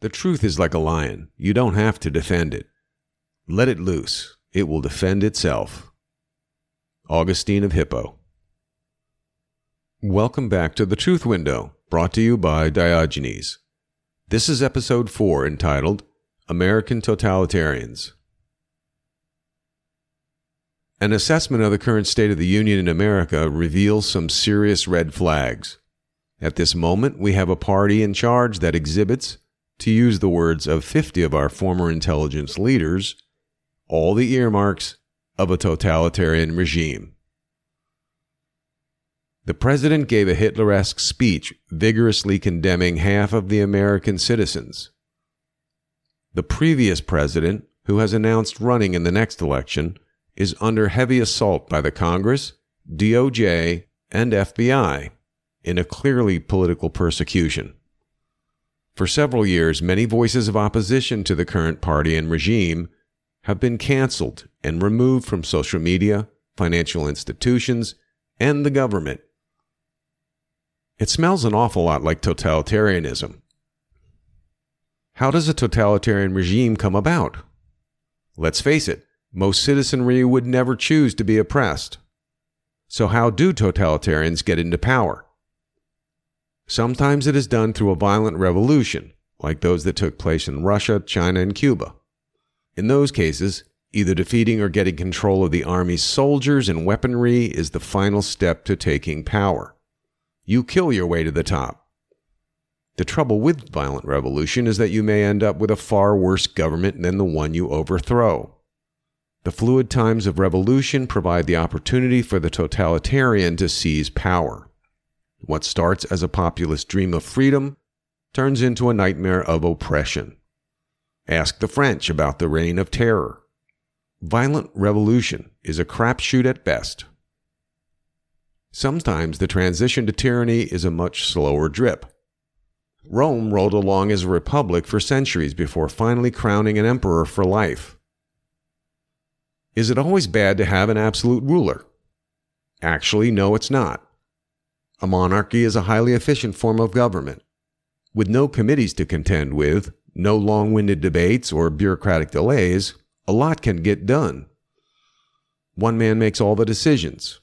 The truth is like a lion. You don't have to defend it. Let it loose. It will defend itself. Augustine of Hippo. Welcome back to The Truth Window, brought to you by Diogenes. This is episode 4 entitled American Totalitarians. An assessment of the current state of the Union in America reveals some serious red flags. At this moment, we have a party in charge that exhibits, to use the words of 50 of our former intelligence leaders, all the earmarks of a totalitarian regime. The president gave a Hitleresque speech vigorously condemning half of the American citizens. The previous president, who has announced running in the next election, is under heavy assault by the Congress, DOJ, and FBI in a clearly political persecution. For several years, many voices of opposition to the current party and regime have been canceled and removed from social media, financial institutions, and the government. It smells an awful lot like totalitarianism. How does a totalitarian regime come about? Let's face it, most citizenry would never choose to be oppressed. So, how do totalitarians get into power? Sometimes it is done through a violent revolution, like those that took place in Russia, China, and Cuba. In those cases, either defeating or getting control of the army's soldiers and weaponry is the final step to taking power. You kill your way to the top. The trouble with violent revolution is that you may end up with a far worse government than the one you overthrow. The fluid times of revolution provide the opportunity for the totalitarian to seize power. What starts as a populist dream of freedom turns into a nightmare of oppression. Ask the French about the Reign of Terror. Violent revolution is a crapshoot at best. Sometimes the transition to tyranny is a much slower drip. Rome rolled along as a republic for centuries before finally crowning an emperor for life. Is it always bad to have an absolute ruler? Actually, no, it's not. A monarchy is a highly efficient form of government. With no committees to contend with, no long winded debates or bureaucratic delays, a lot can get done. One man makes all the decisions.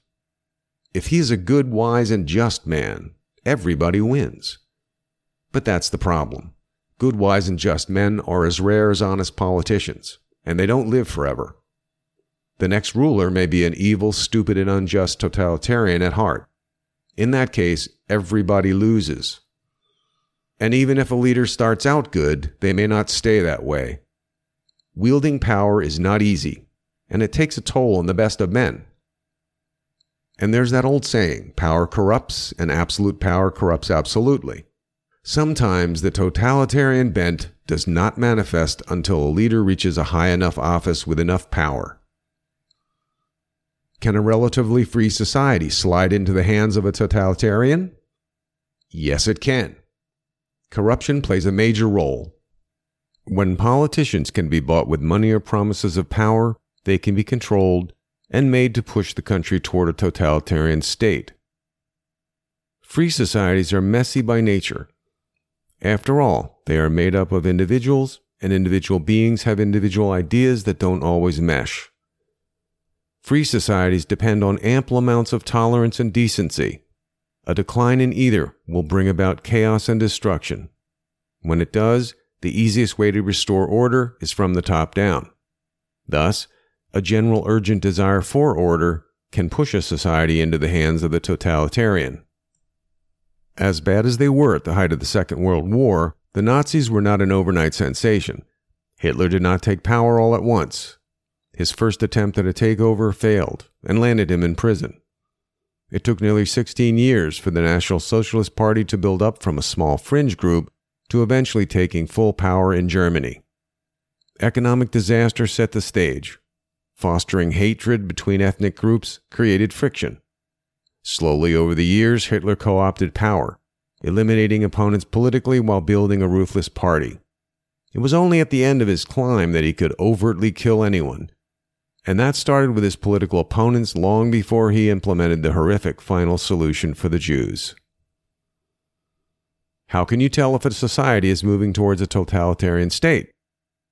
If he is a good, wise, and just man, everybody wins. But that's the problem. Good, wise, and just men are as rare as honest politicians, and they don't live forever. The next ruler may be an evil, stupid, and unjust totalitarian at heart. In that case, everybody loses. And even if a leader starts out good, they may not stay that way. Wielding power is not easy, and it takes a toll on the best of men. And there's that old saying power corrupts, and absolute power corrupts absolutely. Sometimes the totalitarian bent does not manifest until a leader reaches a high enough office with enough power. Can a relatively free society slide into the hands of a totalitarian? Yes, it can. Corruption plays a major role. When politicians can be bought with money or promises of power, they can be controlled and made to push the country toward a totalitarian state. Free societies are messy by nature. After all, they are made up of individuals, and individual beings have individual ideas that don't always mesh. Free societies depend on ample amounts of tolerance and decency. A decline in either will bring about chaos and destruction. When it does, the easiest way to restore order is from the top down. Thus, a general urgent desire for order can push a society into the hands of the totalitarian. As bad as they were at the height of the Second World War, the Nazis were not an overnight sensation. Hitler did not take power all at once. His first attempt at a takeover failed and landed him in prison. It took nearly 16 years for the National Socialist Party to build up from a small fringe group to eventually taking full power in Germany. Economic disaster set the stage. Fostering hatred between ethnic groups created friction. Slowly over the years, Hitler co opted power, eliminating opponents politically while building a ruthless party. It was only at the end of his climb that he could overtly kill anyone and that started with his political opponents long before he implemented the horrific final solution for the Jews. How can you tell if a society is moving towards a totalitarian state?